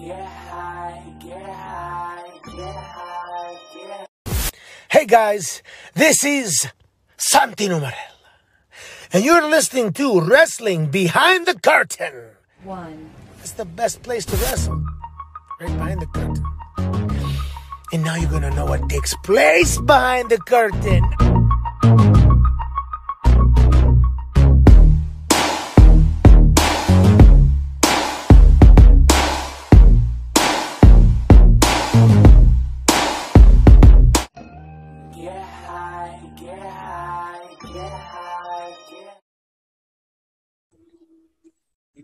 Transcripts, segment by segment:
Get high, get high, get high, get Hey guys, this is Santino Marella. And you're listening to Wrestling Behind the Curtain. One. That's the best place to wrestle. Right behind the curtain. And now you're gonna know what takes place behind the curtain.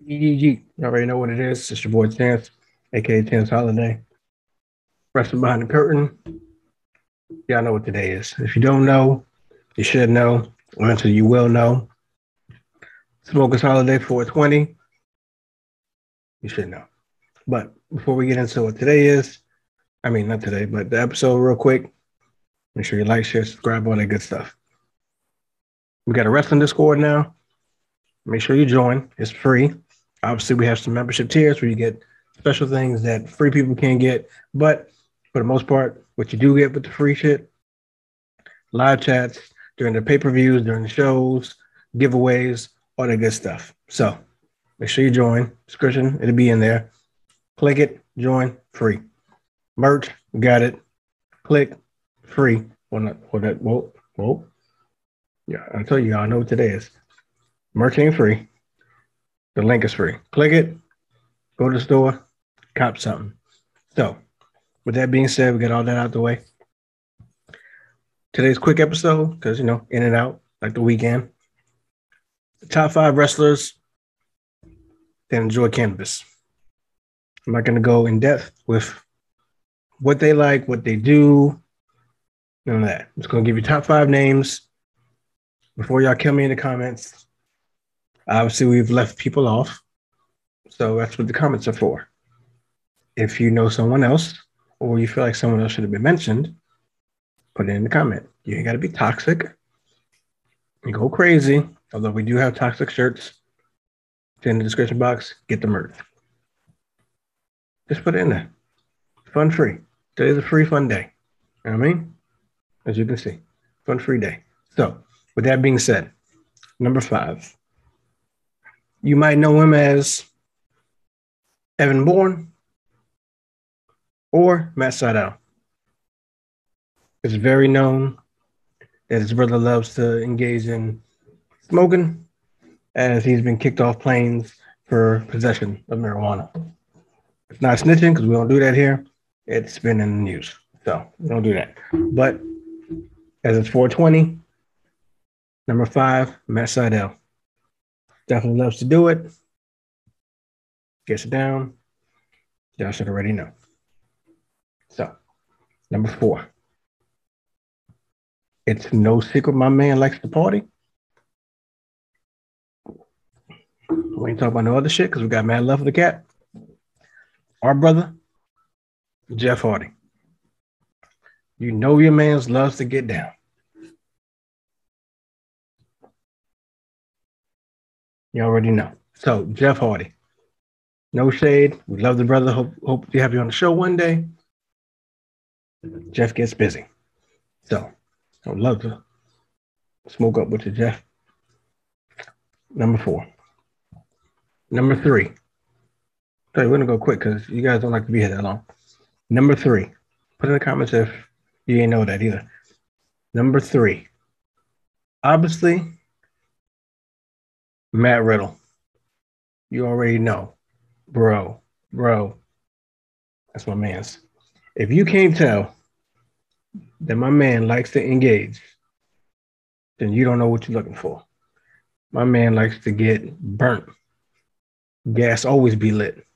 EGG. You already know what it is. It's your boy Chance, aka Chance Holiday. Wrestling behind the curtain. Y'all know what today is. If you don't know, you should know. Or until you will know. Smokers Holiday 420. You should know. But before we get into what today is, I mean not today, but the episode real quick. Make sure you like, share, subscribe, all that good stuff. We got a wrestling Discord now. Make sure you join. It's free. Obviously, we have some membership tiers where you get special things that free people can't get. But for the most part, what you do get with the free shit, live chats during the pay-per-views, during the shows, giveaways, all that good stuff. So make sure you join. Description, it'll be in there. Click it, join, free. Merch, got it. Click, free. Well, not well that whoa, whoa. Yeah, I tell you, y'all know what today is. Merch ain't free. The link is free. Click it, go to the store, cop something. So, with that being said, we got all that out the way. Today's quick episode, because you know, in and out, like the weekend. The top five wrestlers that enjoy cannabis. I'm not going to go in depth with what they like, what they do, none of that. I'm just going to give you top five names. Before y'all kill me in the comments, Obviously, we've left people off. So that's what the comments are for. If you know someone else or you feel like someone else should have been mentioned, put it in the comment. You ain't got to be toxic. You go crazy. Although we do have toxic shirts. It's in the description box. Get the merch. Just put it in there. Fun free. Today's a free fun day. You know what I mean? As you can see, fun free day. So, with that being said, number five. You might know him as Evan Bourne or Matt Sydal. It's very known that his brother loves to engage in smoking as he's been kicked off planes for possession of marijuana. It's not snitching because we don't do that here. It's been in the news. So we don't do that. But as it's 420, number five, Matt Sydal. Definitely loves to do it. Gets it down. Y'all should already know. So, number four. It's no secret my man likes to party. We ain't talking about no other shit because we got mad love for the cat. Our brother, Jeff Hardy. You know your man's loves to get down. You already know. So Jeff Hardy. No shade. We love the brother. Hope hope to have you on the show one day. Jeff gets busy. So I would love to smoke up with you, Jeff. Number four. Number three. Okay, we're gonna go quick because you guys don't like to be here that long. Number three. Put in the comments if you didn't know that either. Number three. Obviously, Matt Riddle. You already know. Bro, bro. That's my man's. If you can't tell that my man likes to engage, then you don't know what you're looking for. My man likes to get burnt. Gas always be lit.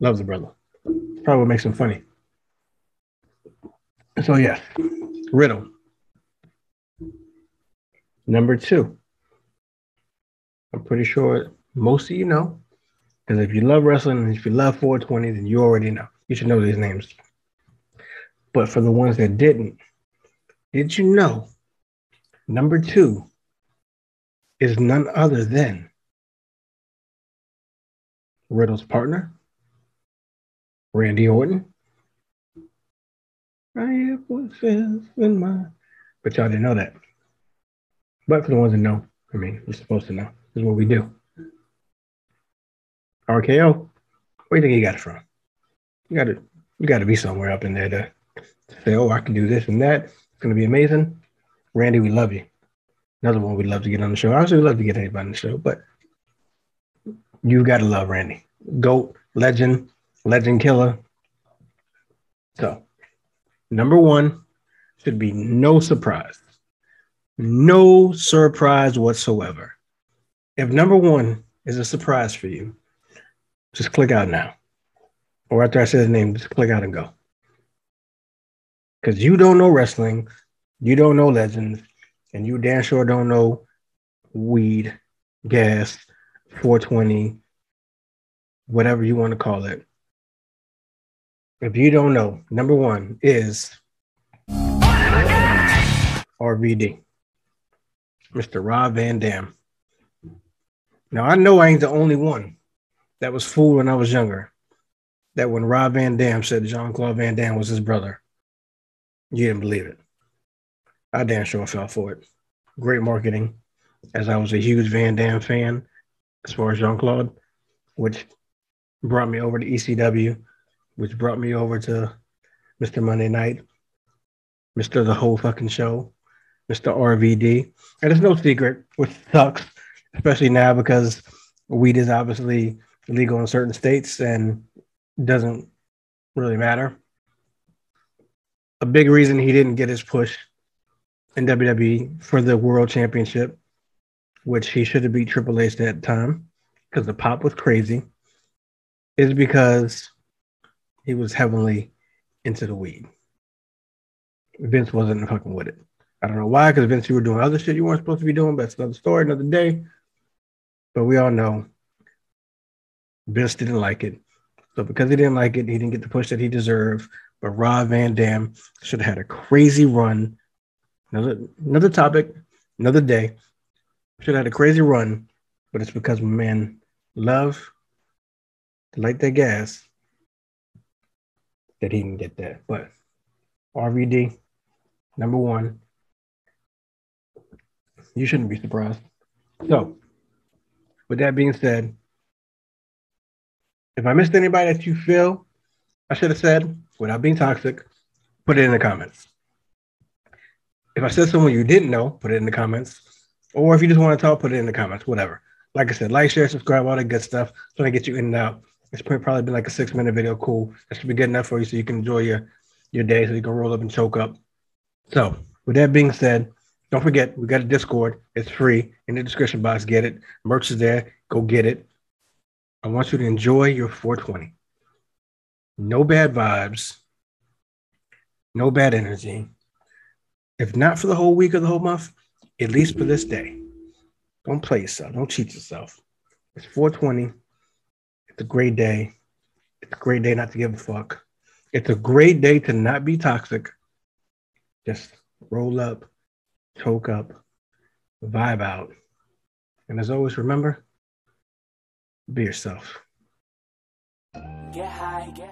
Loves the brother. Probably makes him funny. So yeah, Riddle. Number two. I'm pretty sure most of you know. Because if you love wrestling and if you love 420, then you already know. You should know these names. But for the ones that didn't, did you know number two is none other than Riddle's partner, Randy Orton. I have what's in my. But y'all didn't know that. But for the ones that know, I mean, you're supposed to know. This is what we do. RKO, where do you think he got it from? You got to, you got to be somewhere up in there to, to say, "Oh, I can do this and that. It's going to be amazing." Randy, we love you. Another one we'd love to get on the show. I would love to get anybody on the show, but you've got to love Randy. GOAT, legend, legend killer. So, number one should be no surprise. No surprise whatsoever. If number one is a surprise for you, just click out now. Or after I say his name, just click out and go. Because you don't know wrestling, you don't know legends, and you damn sure don't know weed, gas, 420, whatever you want to call it. If you don't know, number one is RVD, Mr. Rob Van Dam. Now, I know I ain't the only one that was fooled when I was younger. That when Rob Van Dam said Jean Claude Van Damme was his brother, you didn't believe it. I damn sure fell for it. Great marketing, as I was a huge Van Dam fan as far as Jean Claude, which brought me over to ECW, which brought me over to Mr. Monday Night, Mr. The Whole Fucking Show, Mr. RVD. And it's no secret, which sucks, especially now because weed is obviously illegal in certain states and doesn't really matter. A big reason he didn't get his push in WWE for the World Championship, which he should have beat Triple H at that time because the pop was crazy, is because he was heavily into the weed. Vince wasn't fucking with it. I don't know why, because Vince, you were doing other shit you weren't supposed to be doing, but it's another story, another day. But we all know Vince didn't like it. So because he didn't like it, he didn't get the push that he deserved. But Rob Van Dam should have had a crazy run Another another topic, another day. Should have had a crazy run, but it's because men love to light that gas that he didn't get that. But RVD, number one, you shouldn't be surprised. So, with that being said, if I missed anybody that you feel I should have said without being toxic, put it in the comments. If I said someone you didn't know, put it in the comments. Or if you just want to talk, put it in the comments, whatever. Like I said, like, share, subscribe, all that good stuff. Trying to get you in and out. It's probably been like a six minute video. Cool. That should be good enough for you so you can enjoy your, your day so you can roll up and choke up. So, with that being said, don't forget, we got a Discord. It's free in the description box. Get it. Merch is there. Go get it. I want you to enjoy your 420. No bad vibes, no bad energy. If not for the whole week or the whole month, at least for this day. Don't play yourself. Don't cheat yourself. It's 420. It's a great day. It's a great day not to give a fuck. It's a great day to not be toxic. Just roll up, choke up, vibe out. And as always, remember be yourself. Get high, get